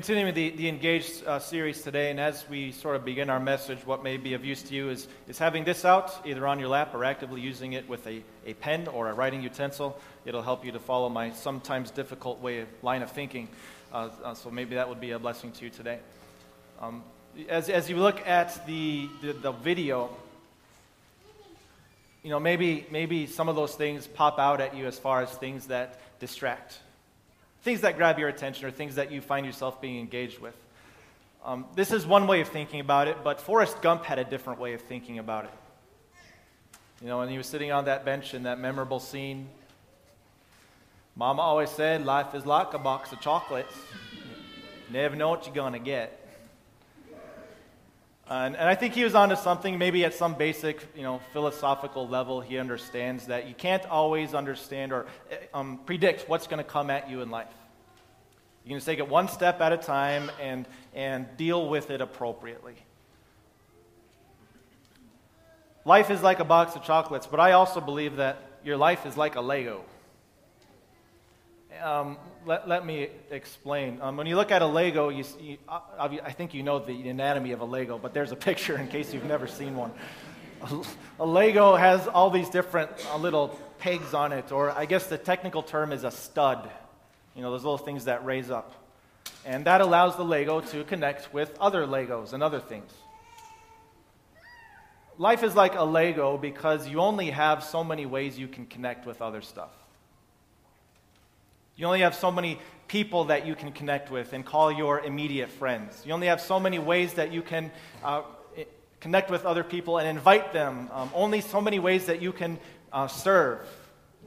Continuing the, the Engaged uh, series today, and as we sort of begin our message, what may be of use to you is, is having this out, either on your lap or actively using it with a, a pen or a writing utensil. It'll help you to follow my sometimes difficult way of, line of thinking. Uh, uh, so maybe that would be a blessing to you today. Um, as, as you look at the, the, the video, you know, maybe, maybe some of those things pop out at you as far as things that distract things that grab your attention or things that you find yourself being engaged with. Um, this is one way of thinking about it, but Forrest Gump had a different way of thinking about it. You know, when he was sitting on that bench in that memorable scene, Mama always said, Life is like a box of chocolates. Never know what you're going to get. And, and, I think he was onto something, maybe at some basic, you know, philosophical level, he understands that you can't always understand or eh, um, predict what's going to come at you in life. You can just take it one step at a time and, and deal with it appropriately. Life is like a box of chocolates, but I also believe that your life is like a Lego. Um, let, let me explain. Um, when you look at a Lego, you, you, I think you know the anatomy of a Lego, but there's a picture in case you've never seen one. A, a Lego has all these different uh, little pegs on it, or I guess the technical term is a stud. You know, those little things that raise up. And that allows the Lego to connect with other Legos and other things. Life is like a Lego because you only have so many ways you can connect with other stuff. You only have so many people that you can connect with and call your immediate friends. You only have so many ways that you can uh, connect with other people and invite them. Um, only so many ways that you can uh, serve.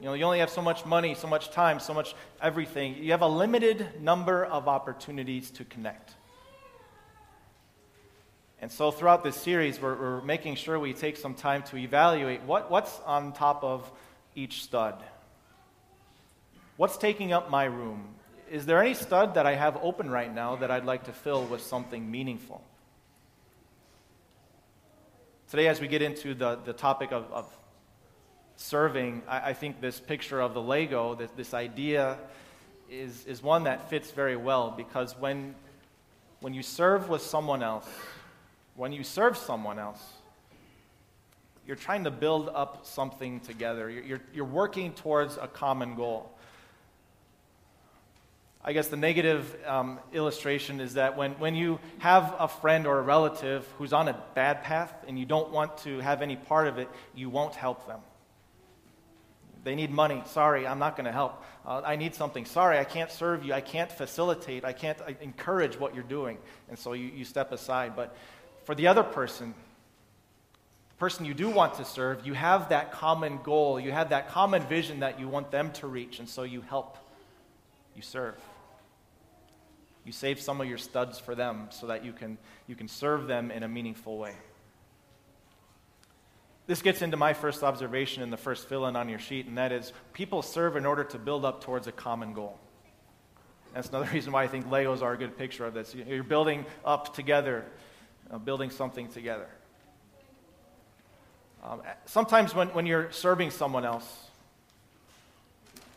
You know, you only have so much money, so much time, so much everything. You have a limited number of opportunities to connect. And so, throughout this series, we're, we're making sure we take some time to evaluate what, what's on top of each stud. What's taking up my room? Is there any stud that I have open right now that I'd like to fill with something meaningful? Today, as we get into the, the topic of, of serving, I, I, think this picture of the Lego, this, this idea, is, is one that fits very well because when, when you serve with someone else, when you serve someone else, you're trying to build up something together. You're, you're, you're working towards a common goal. I guess the negative um, illustration is that when, when you have a friend or a relative who's on a bad path and you don't want to have any part of it, you won't help them. They need money. Sorry, I'm not going to help. Uh, I need something. Sorry, I can't serve you. I can't facilitate. I can't uh, encourage what you're doing. And so you, you step aside. But for the other person, the person you do want to serve, you have that common goal. You have that common vision that you want them to reach. And so you help. You serve. You save some of your studs for them so that you can, you can serve them in a meaningful way. This gets into my first observation in the first fill in on your sheet, and that is people serve in order to build up towards a common goal. That's another reason why I think Legos are a good picture of this. You're building up together, uh, building something together. Um, sometimes when, when you're serving someone else,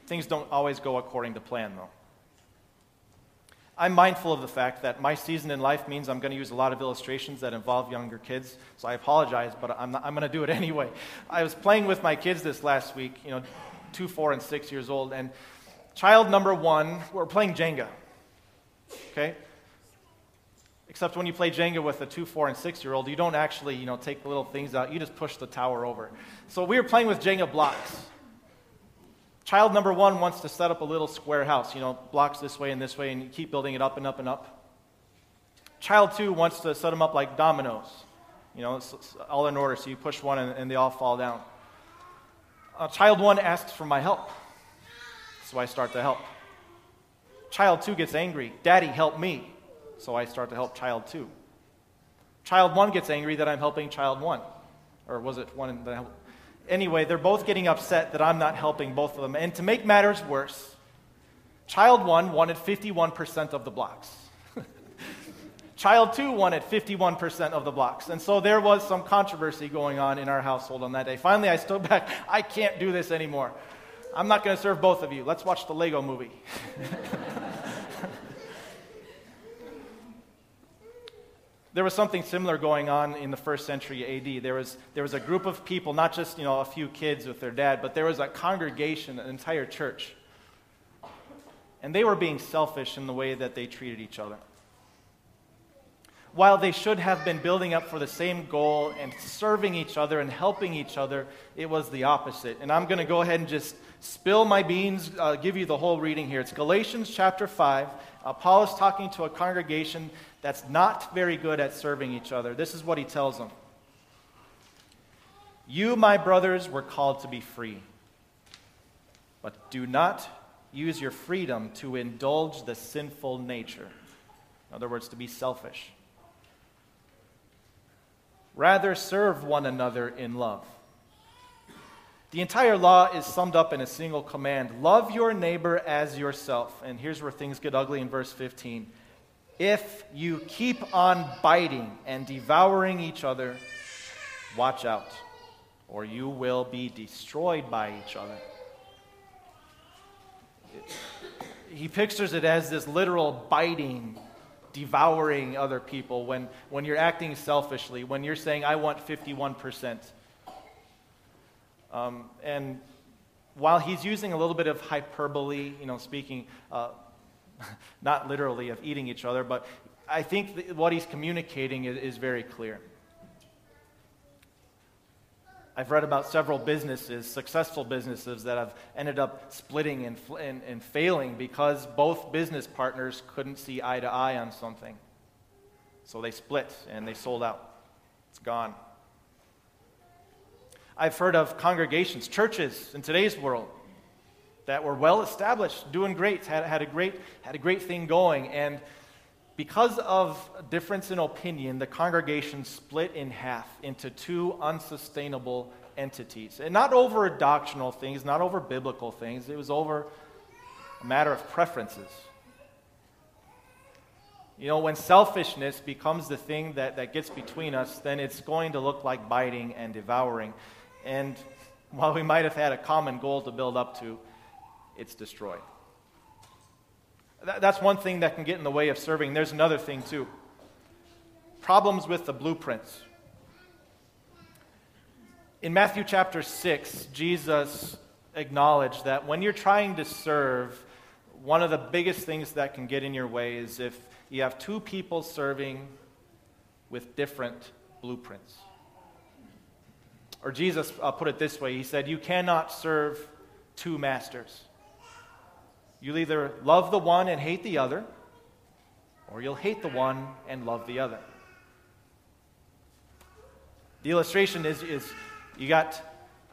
things don't always go according to plan, though. I'm mindful of the fact that my season in life means I'm going to use a lot of illustrations that involve younger kids, so I apologize, but I'm, I'm going to do it anyway. I was playing with my kids this last week, you know, two, four, and six years old, and child number one, we're playing Jenga, okay? Except when you play Jenga with a two, four, and six year old, you don't actually, you know, take the little things out, you just push the tower over. So we were playing with Jenga blocks. Child number one wants to set up a little square house, you know, blocks this way and this way, and you keep building it up and up and up. Child two wants to set them up like dominoes, you know, it's, it's all in order, so you push one and, and they all fall down. Uh, child one asks for my help, so I start to help. Child two gets angry, Daddy, help me, so I start to help child two. Child one gets angry that I'm helping child one, or was it one that I anyway, they're both getting upset that I'm not helping both of them. And to make matters worse, child one wanted 51% of the blocks. child two wanted 51% of the blocks. And so there was some controversy going on in our household on that day. Finally, I stood back. I can't do this anymore. I'm not going to serve both of you. Let's watch the Lego movie. There was something similar going on in the first century AD. There was, there was a group of people, not just you know, a few kids with their dad, but there was a congregation, an entire church. And they were being selfish in the way that they treated each other. While they should have been building up for the same goal and serving each other and helping each other, it was the opposite. And I'm going to go ahead and just spill my beans, uh, give you the whole reading here. It's Galatians chapter 5. Uh, Paul is talking to a congregation that's not very good at serving each other. This is what he tells them You, my brothers, were called to be free, but do not use your freedom to indulge the sinful nature. In other words, to be selfish. Rather, serve one another in love. The entire law is summed up in a single command love your neighbor as yourself. And here's where things get ugly in verse 15. If you keep on biting and devouring each other, watch out, or you will be destroyed by each other. He pictures it as this literal biting, devouring other people when, when you're acting selfishly, when you're saying, I want 51%. Um, and while he's using a little bit of hyperbole, you know, speaking uh, not literally of eating each other, but I think what he's communicating is, is very clear. I've read about several businesses, successful businesses, that have ended up splitting and, and, and, failing because both business partners couldn't see eye to eye on something. So they split and they sold out. It's gone. I've heard of congregations, churches in today's world that were well established, doing great, had, had, a great, had a great thing going. And because of difference in opinion, the congregation split in half into two unsustainable entities. And not over doctrinal things, not over biblical things, it was over a matter of preferences. You know, when selfishness becomes the thing that, that gets between us, then it's going to look like biting and devouring. And while we might have had a common goal to build up to, it's destroyed. That's one thing that can get in the way of serving. There's another thing, too problems with the blueprints. In Matthew chapter 6, Jesus acknowledged that when you're trying to serve, one of the biggest things that can get in your way is if you have two people serving with different blueprints. Or Jesus uh, put it this way He said, You cannot serve two masters. You'll either love the one and hate the other, or you'll hate the one and love the other. The illustration is, is you got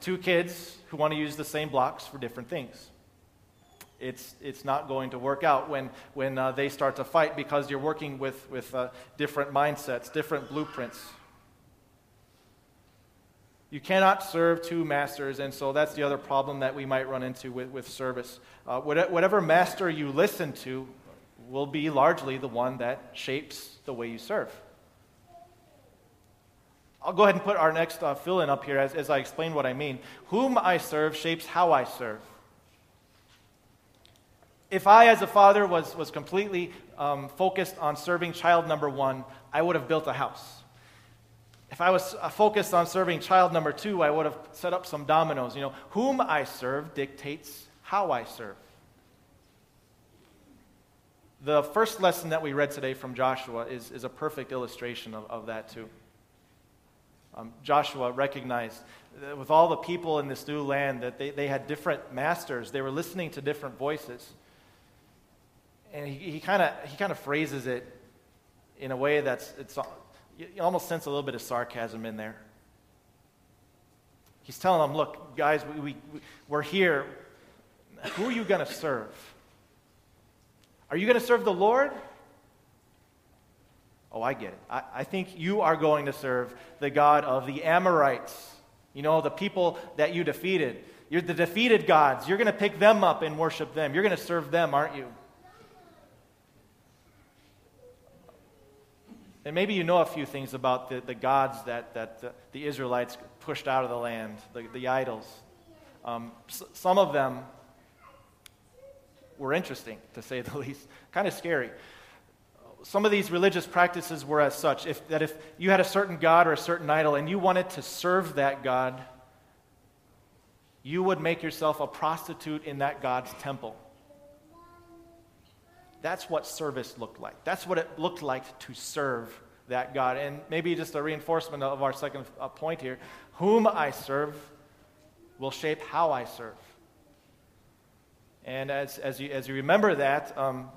two kids who want to use the same blocks for different things. It's, it's not going to work out when, when uh, they start to fight because you're working with, with uh, different mindsets, different blueprints. You cannot serve two masters, and so that's the other problem that we might run into with, with service. Uh, whatever master you listen to will be largely the one that shapes the way you serve. I'll go ahead and put our next uh, fill in up here as, as I explain what I mean. Whom I serve shapes how I serve. If I, as a father, was, was completely um, focused on serving child number one, I would have built a house. If I was uh, focused on serving child number two, I would have set up some dominoes. You know, whom I serve dictates how I serve. The first lesson that we read today from Joshua is, is a perfect illustration of, of that, too. Um, Joshua recognized with all the people in this new land that they, they had different masters, they were listening to different voices. And he, kind of he kinda phrases it in a way that's it's, you, almost sense a little bit of sarcasm in there. He's telling them, look, guys, we, we, we're here. Who are you going to serve? Are you going to serve the Lord? Oh, I get it. I, I think you are going to serve the God of the Amorites. You know, the people that you defeated. You're the defeated gods. You're going to pick them up and worship them. You're going to serve them, aren't you? And maybe you know a few things about the, the gods that, that the, the Israelites pushed out of the land, the, the idols. Um, s- some of them were interesting, to say the least, kind of scary. some of these religious practices were as such if, that if you had a certain god or a certain idol and you wanted to serve that god, you would make yourself a prostitute in that god's temple. That's what service looked like. That's what it looked like to serve that God. And maybe just a reinforcement of our second uh, point here whom I serve will shape how I serve. And as, as, you, as you remember that, um,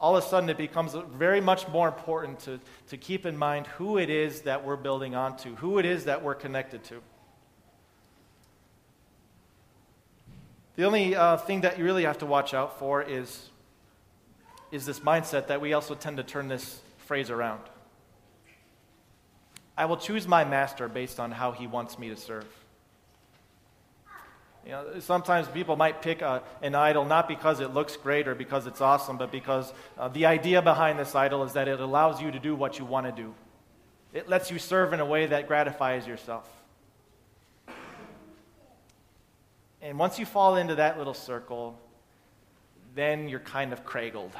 all of a sudden it becomes very much more important to, to keep in mind who it is that we're building onto, who it is that we're connected to. The only uh, thing that you really have to watch out for is, is this mindset that we also tend to turn this phrase around. I will choose my master based on how he wants me to serve. You know, sometimes people might pick a, an idol not because it looks great or because it's awesome, but because uh, the idea behind this idol is that it allows you to do what you want to do. It lets you serve in a way that gratifies yourself. And once you fall into that little circle, then you're kind of kragled.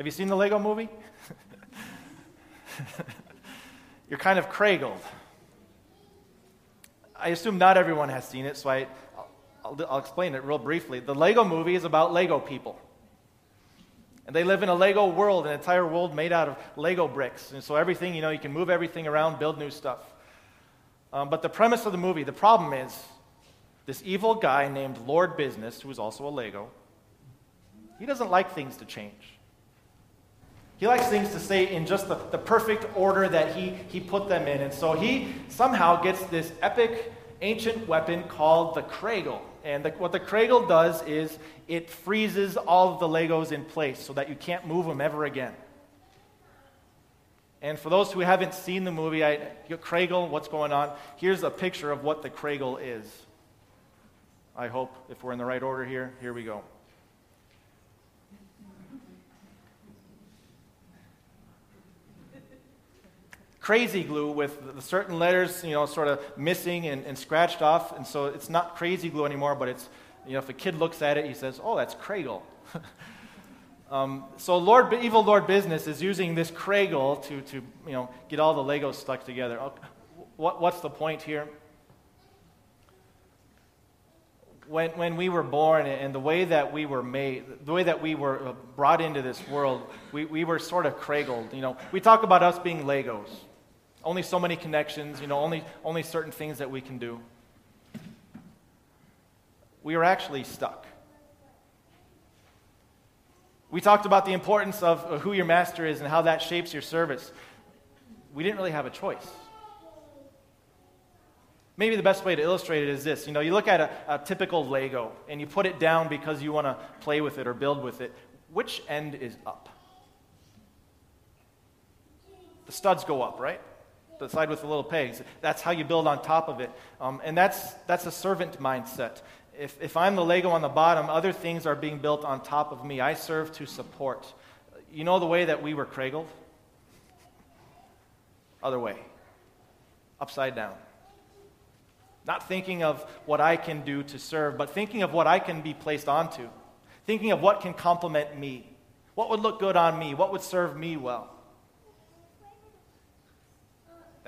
Have you seen the Lego movie? you're kind of kragled. I assume not everyone has seen it, so I, I'll, I'll, explain it real briefly. The Lego movie is about Lego people. And they live in a Lego world, an entire world made out of Lego bricks. And so everything, you know, you can move everything around, build new stuff. Um, but the premise of the movie, the problem is this evil guy named Lord Business, who is also a Lego, he doesn't like things to change. He likes things to stay in just the, the perfect order that he, he put them in. And so he somehow gets this epic ancient weapon called the Kragle. And the, what the Kragle does is it freezes all of the Legos in place so that you can't move them ever again. And for those who haven't seen the movie, I, Kragle, what's going on? Here's a picture of what the Kragle is. I hope if we're in the right order here, here we go. Crazy glue with the certain letters, you know, sort of missing and, and scratched off. And so it's not crazy glue anymore, but it's, you know, if a kid looks at it, he says, oh, that's Kragle. um, so Lord, evil Lord Business is using this Kragle to, to, you know, get all the Legos stuck together. What, what's the point here? when, when we were born and the way that we were made, the way that we were brought into this world, we, we were sort of kragled. You know, we talk about us being Legos. Only so many connections, you know, only, only certain things that we can do. We are actually stuck. We talked about the importance of uh, who your master is and how that shapes your service. We didn't really have a choice. Maybe the best way to illustrate it is this. You know, you look at a, a typical Lego and you put it down because you want to play with it or build with it. Which end is up? The studs go up, right? The side with the little pegs. That's how you build on top of it. Um, and that's, that's a servant mindset. If, if I'm the Lego on the bottom, other things are being built on top of me. I serve to support. You know the way that we were kragled? Other way. Upside down. Not thinking of what I can do to serve, but thinking of what I can be placed onto. Thinking of what can complement me. What would look good on me? What would serve me well?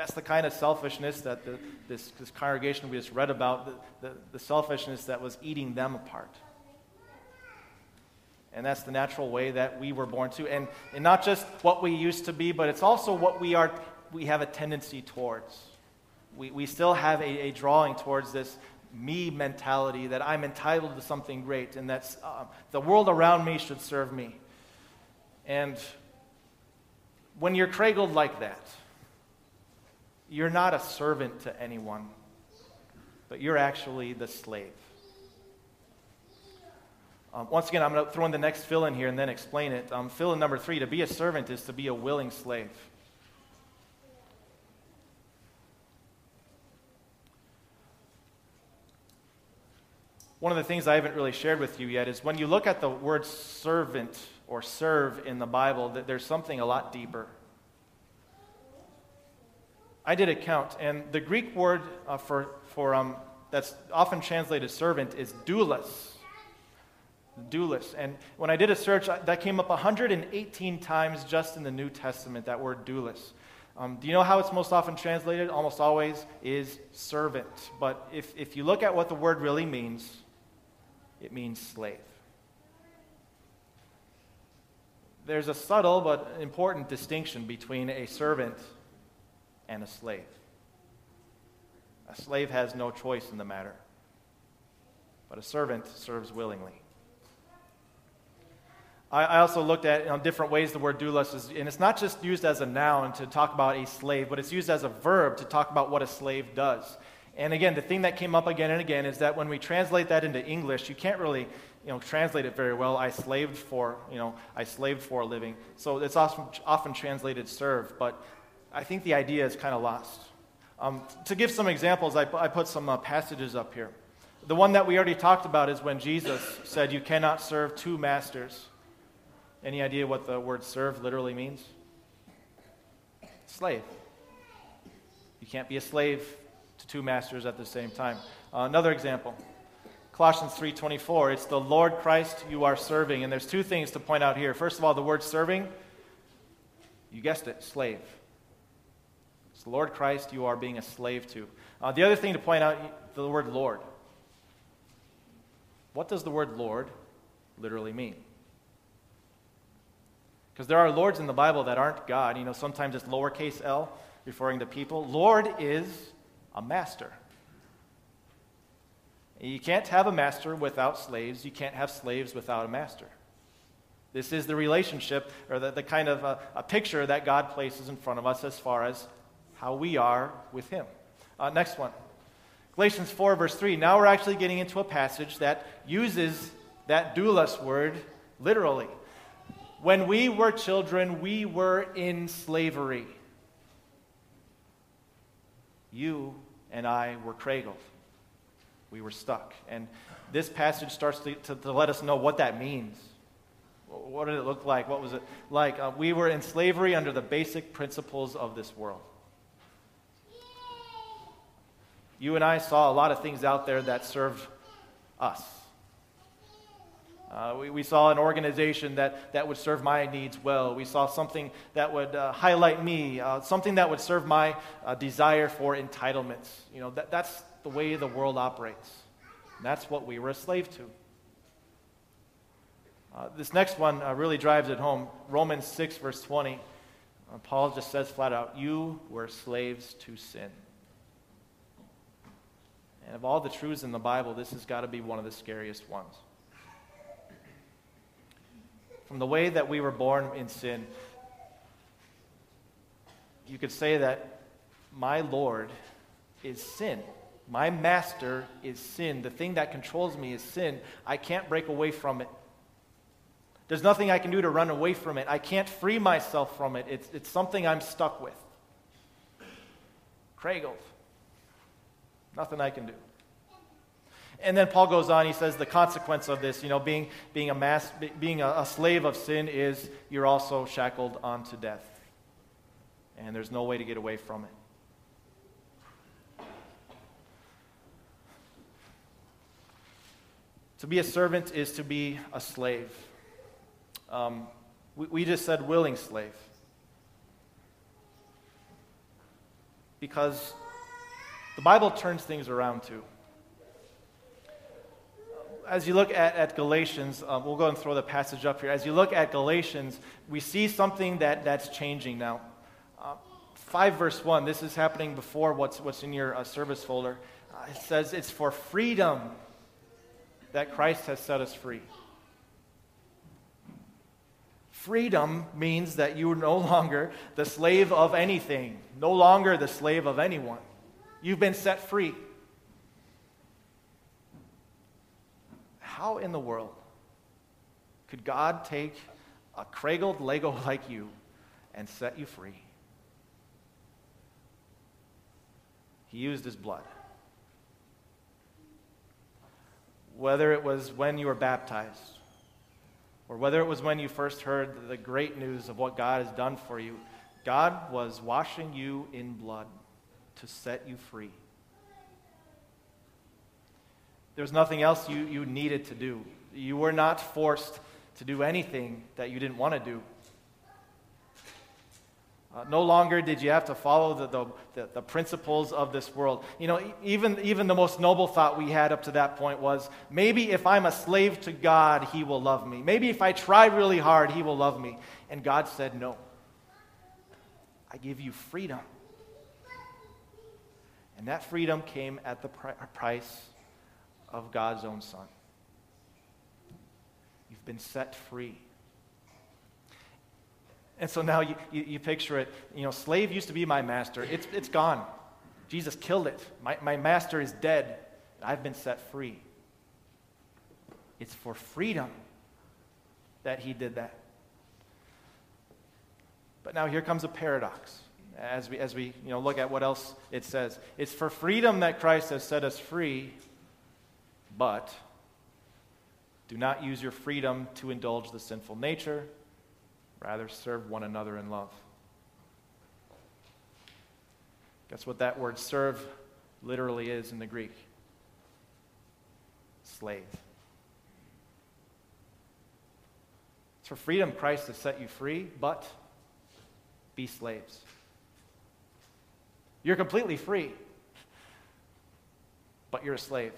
That's the kind of selfishness that the, this, this, congregation we just read about, the, the, the selfishness that was eating them apart. And that's the natural way that we were born to. And, and not just what we used to be, but it's also what we, are, we have a tendency towards. We, we still have a, a drawing towards this me mentality that I'm entitled to something great and that uh, the world around me should serve me. And when you're kragled like that, you're not a servant to anyone, but you're actually the slave. Um, once again, I'm going to throw in the next fill in here and then explain it. Um, fill in number three to be a servant is to be a willing slave. One of the things I haven't really shared with you yet is when you look at the word servant or serve in the Bible, that there's something a lot deeper. I did a count, and the Greek word uh, for, for um, that's often translated servant is doulos. doulos. And when I did a search, that came up 118 times just in the New Testament, that word doulos. Um, do you know how it's most often translated? Almost always is servant. But if, if you look at what the word really means, it means slave. There's a subtle but important distinction between a servant and a slave. A slave has no choice in the matter, but a servant serves willingly. I, also looked at you know, different ways the word doulos is, and it's not just used as a noun to talk about a slave, but it's used as a verb to talk about what a slave does. And again, the thing that came up again and again is that when we translate that into English, you can't really you know, translate it very well. I slaved for, you know, I slaved for a living. So it's often, often translated serve, but I think the idea is kind of lost. Um, to give some examples, I, I put some uh, passages up here. The one that we already talked about is when Jesus said, You cannot serve two masters. Any idea what the word serve literally means? Slave. You can't be a slave to two masters at the same time. Uh, another example. Colossians 3:24, it's the Lord Christ you are serving. And there's two things to point out here. First of all, the word serving, you guessed it, slave. The Lord Christ you are being a slave to. Uh, the other thing to point out, the word Lord. What does the word Lord literally mean? Because there are lords in the Bible that aren't God. You know, sometimes it's lowercase l, referring to people. Lord is a master. You can't have a master without slaves. You can't have slaves without a master. This is the relationship or the, the kind of a, a picture that God places in front of us as far as how we are with Him. Uh, next one Galatians 4, verse 3. Now we're actually getting into a passage that uses that doulos word literally. When we were children, we were in slavery. You and I were kragled. We were stuck. And this passage starts to, to, to, let us know what that means. What did it look like? What was it like? Uh, we were in slavery under the basic principles of this world. You and I saw a lot of things out there that served us. Uh, we, we, saw an organization that, that would serve my needs well. We saw something that would uh, highlight me, uh, something that would serve my uh, desire for entitlements. You know, that, that's the way the world operates. And that's what we were a slave to. Uh, this next one uh, really drives it home. Romans 6, verse 20. Paul just says flat out, You were slaves to sin. And of all the truths in the Bible, this has got to be one of the scariest ones from the way that we were born in sin, you could say that my Lord is sin. My master is sin. The thing that controls me is sin. I can't break away from it. There's nothing I can do to run away from it. I can't free myself from it. It's, it's something I'm stuck with. Kragled. Nothing I can do. And then Paul goes on, he says the consequence of this, you know, being, being, a, mass, being a, a slave of sin is you're also shackled onto death. And there's no way to get away from it. To be a servant is to be a slave. Um, we, we just said willing slave. Because the Bible turns things around too as you look at, at Galatians, um, we'll go and throw the passage up here. As you look at Galatians, we see something that, that's changing now. Uh, 5 verse 1, this is happening before what's, what's in your uh, service folder. Uh, it says, It's for freedom that Christ has set us free. Freedom means that you are no longer the slave of anything, no longer the slave of anyone. You've been set free. how in the world could God take a kragled Lego like you and set you free? He used his blood. Whether it was when you were baptized, or whether it was when you first heard the great news of what God has done for you, God was washing you in blood to set you free. There was nothing else you, you needed to do. You were not forced to do anything that you didn't want to do. Uh, no longer did you have to follow the, the, the, principles of this world. You know, even, even the most noble thought we had up to that point was maybe if I'm a slave to God, He will love me. Maybe if I try really hard, He will love me. And God said, No. I give you freedom. And that freedom came at the price of God's own Son. You've been set free. And so now you, you, you, picture it. You know, slave used to be my master. It's, it's gone. Jesus killed it. My, my master is dead. I've been set free. It's for freedom that he did that. But now here comes a paradox as we, as we you know, look at what else it says. It's for freedom that Christ has set us free, but do not use your freedom to indulge the sinful nature. Rather, serve one another in love. Guess what that word serve literally is in the Greek? Slave. It's for freedom Christ has set you free, but be slaves. You're completely free, but you're a slave.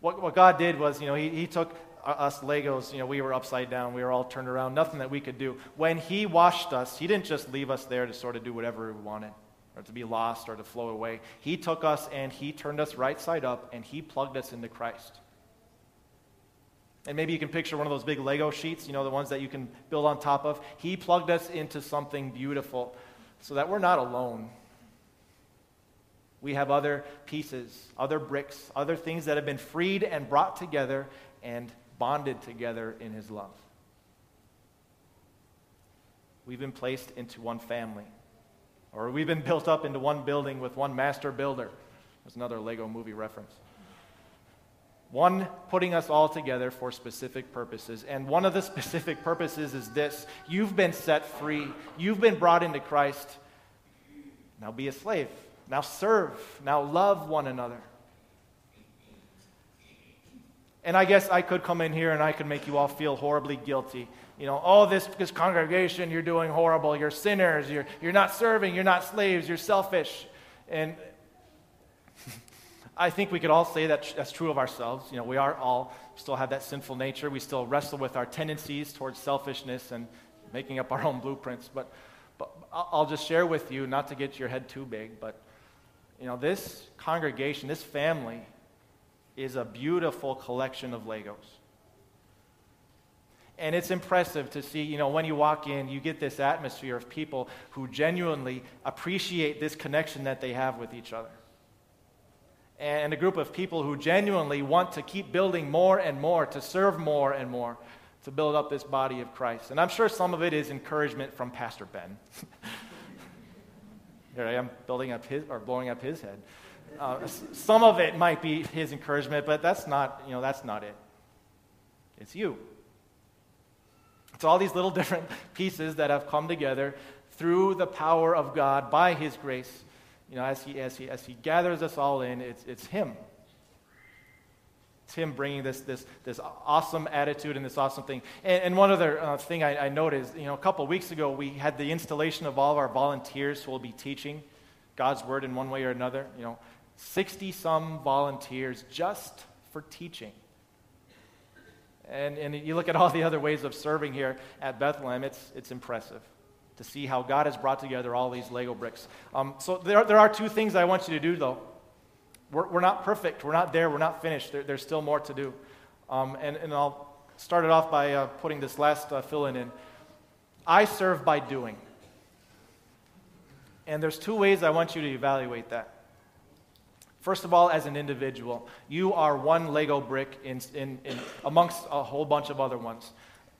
What, what God did was, you know, he, he took us Legos, you know, we were upside down, we were all turned around, nothing that we could do. When He washed us, He didn't just leave us there to sort of do whatever we wanted or to be lost or to flow away. He took us and He turned us right side up and He plugged us into Christ. And maybe you can picture one of those big Lego sheets, you know, the ones that you can build on top of. He plugged us into something beautiful so that we're not alone. We have other pieces, other bricks, other things that have been freed and brought together and bonded together in His love. We've been placed into one family, or we've been built up into one building with one master builder. That's another Lego movie reference. One putting us all together for specific purposes. And one of the specific purposes is this you've been set free, you've been brought into Christ. Now be a slave. Now serve. Now love one another. And I guess I could come in here and I could make you all feel horribly guilty. You know, oh, this, this congregation, you're doing horrible. You're sinners. You're, you're not serving. You're not slaves. You're selfish. And I think we could all say that that's true of ourselves. You know, we are all still have that sinful nature. We still wrestle with our tendencies towards selfishness and making up our own blueprints. But, but I'll just share with you, not to get your head too big, but you know, this congregation, this family, is a beautiful collection of Legos. And it's impressive to see, you know, when you walk in, you get this atmosphere of people who genuinely appreciate this connection that they have with each other and a group of people who genuinely want to keep building more and more, to serve more and more, to build up this body of Christ. And I'm sure some of it is encouragement from Pastor Ben. Here I am building up his or blowing up his head. Uh, some of it might be his encouragement, but that's not, you know, that's not it. It's you. It's all these little different pieces that have come together through the power of God by his grace you know, as he, as he, as he gathers us all in, it's, it's him. It's him bringing this, this, this awesome attitude and this awesome thing. And, and one other uh, thing I, I noticed, you know, a couple of weeks ago, we had the installation of all of our volunteers who will be teaching God's word in one way or another. You know, 60 some volunteers just for teaching. And, and you look at all the other ways of serving here at Bethlehem, it's, it's impressive to see how God has brought together all these Lego bricks. Um, so there, there are two things I want you to do, though. We're, we're not perfect. We're not there. We're not finished. There, there's still more to do. Um, and, and I'll start it off by uh, putting this last uh, fill in in. I serve by doing. And there's two ways I want you to evaluate that. First of all, as an individual, you are one Lego brick in, in, in amongst a whole bunch of other ones.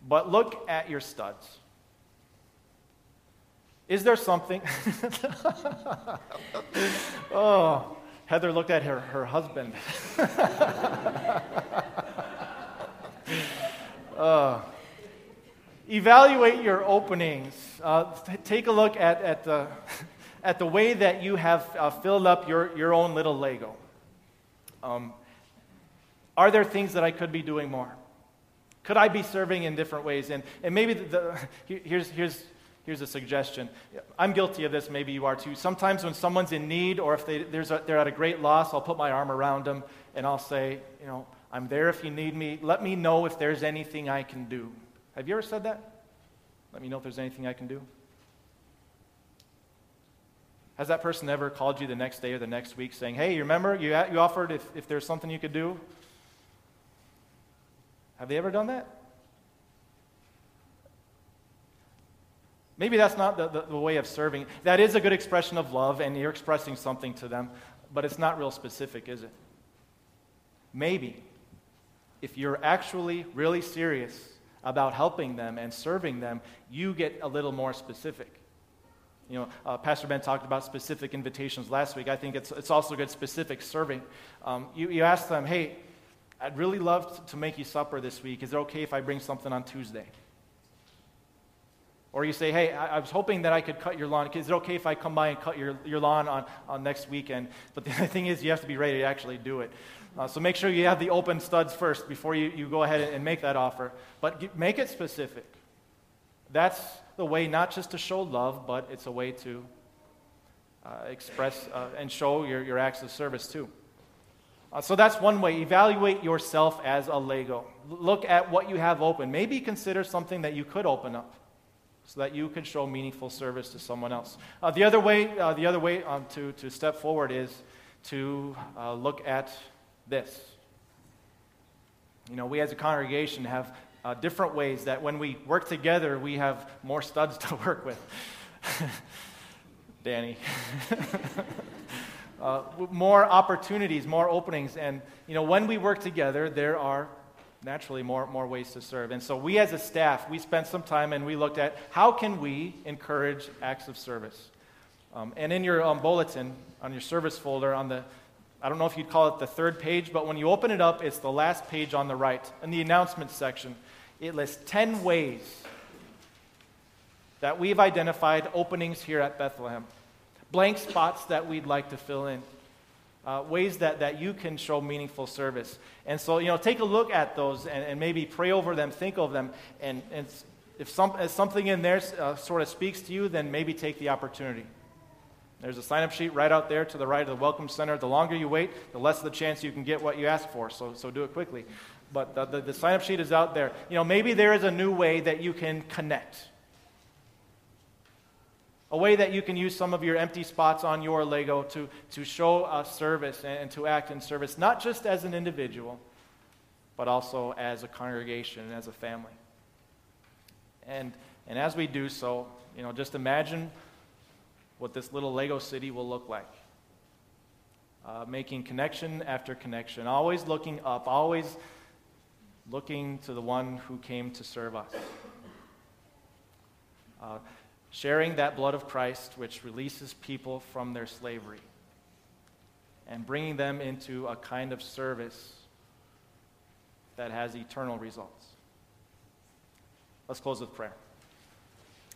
But look at your studs. Is there something? oh, Heather looked at her, her husband. uh, evaluate your openings. Uh, take a look at, at, the, at the way that you have uh, filled up your, your own little Lego. Um, Are there things that I could be doing more? Could I be serving in different ways? And, and maybe the, the, here's, here's, here's a suggestion. I'm guilty of this, maybe you are too. Sometimes when someone's in need or if they, a, they're at a great loss, I'll put my arm around them and I'll say, you know, I'm there if you need me. Let me know if there's anything I can do. Have you ever said that? Let me know if there's anything I can do. Has that person ever called you the next day or the next week saying, hey, you remember you, you offered if, if there's something you could do? Have they ever done that? Maybe that's not the, the, the, way of serving. That is a good expression of love, and you're expressing something to them, but it's not real specific, is it? Maybe if you're actually really serious about helping them and serving them, you get a little more specific. You know, uh, Pastor Ben talked about specific invitations last week. I think it's, it's also good specific serving. Um, you, you ask them, hey, I'd really love to make you supper this week. Is it okay if I bring something on Tuesday? Or you say, hey, I, I was hoping that I could cut your lawn. Is it okay if I come by and cut your, your lawn on, on next weekend? But the thing is, you have to be ready to actually do it. Uh, so make sure you have the open studs first before you, you go ahead and make that offer. But get, make it specific. That's the way not just to show love, but it's a way to uh, express uh, and show your, your acts of service too. Uh, so that's one way. Evaluate yourself as a Lego. Look at what you have open. Maybe consider something that you could open up so that you can show meaningful service to someone else. Uh, the other way, uh, the other way um, to, to step forward is to uh, look at this. You know, we as a congregation have uh, different ways that when we work together, we have more studs to work with. Danny. uh, more opportunities, more openings. And, you know, when we work together, there are naturally more, more ways to serve. And so we as a staff, we spent some time and we looked at how can we encourage acts of service. Um, and in your um, bulletin, on your service folder, on the, I don't know if you'd call it the third page, but when you open it up, it's the last page on the right. In the announcements section, it lists 10 ways that we've identified openings here at Bethlehem, blank spots that we'd like to fill in uh, ways that, that you can show meaningful service. And so, you know, take a look at those and, and maybe pray over them, think of them, and, and if, some, if something in there uh, sort of speaks to you, then maybe take the opportunity. There's a sign up sheet right out there to the right of the Welcome Center. The longer you wait, the less the chance you can get what you ask for, so, so do it quickly. But the, the, the sign up sheet is out there. You know, maybe there is a new way that you can connect a way that you can use some of your empty spots on your Lego to, to show a service and to act in service, not just as an individual, but also as a congregation and as a family. And, and as we do so, you know, just imagine what this little Lego city will look like. Uh, making connection after connection, always looking up, always looking to the one who came to serve us. Uh, sharing that blood of Christ, which releases people from their slavery, and bringing them into a kind of service that has eternal results. Let's close with prayer.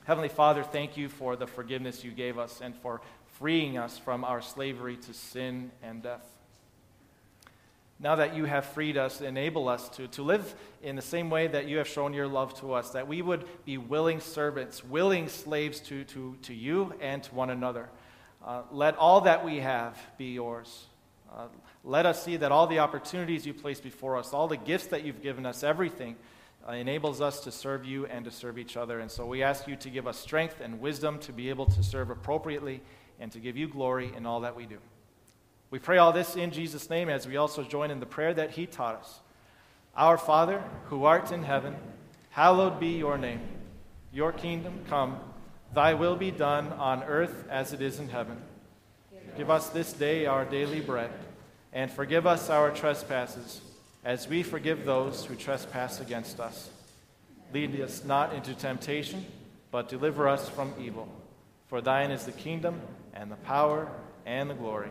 Heavenly Father, thank you for the forgiveness you gave us and for freeing us from our slavery to sin and death now that you have freed us, enable us to, to live in the same way that you have shown your love to us, that we would be willing servants, willing slaves to, to, to you and to one another. Uh, let all that we have be yours. Uh, let us see that all the opportunities you place before us, all the gifts that you've given us, everything uh, enables us to serve you and to serve each other. And so we ask you to give us strength and wisdom to be able to serve appropriately and to give you glory in all that we do. We pray all this in Jesus' name as we also join in the prayer that he taught us. Our Father, who art in heaven, hallowed be your name. Your kingdom come, thy will be done on earth as it is in heaven. Give us this day our daily bread, and forgive us our trespasses, as we forgive those who trespass against us. Lead us not into temptation, but deliver us from evil. For thine is the kingdom, and the power, and the glory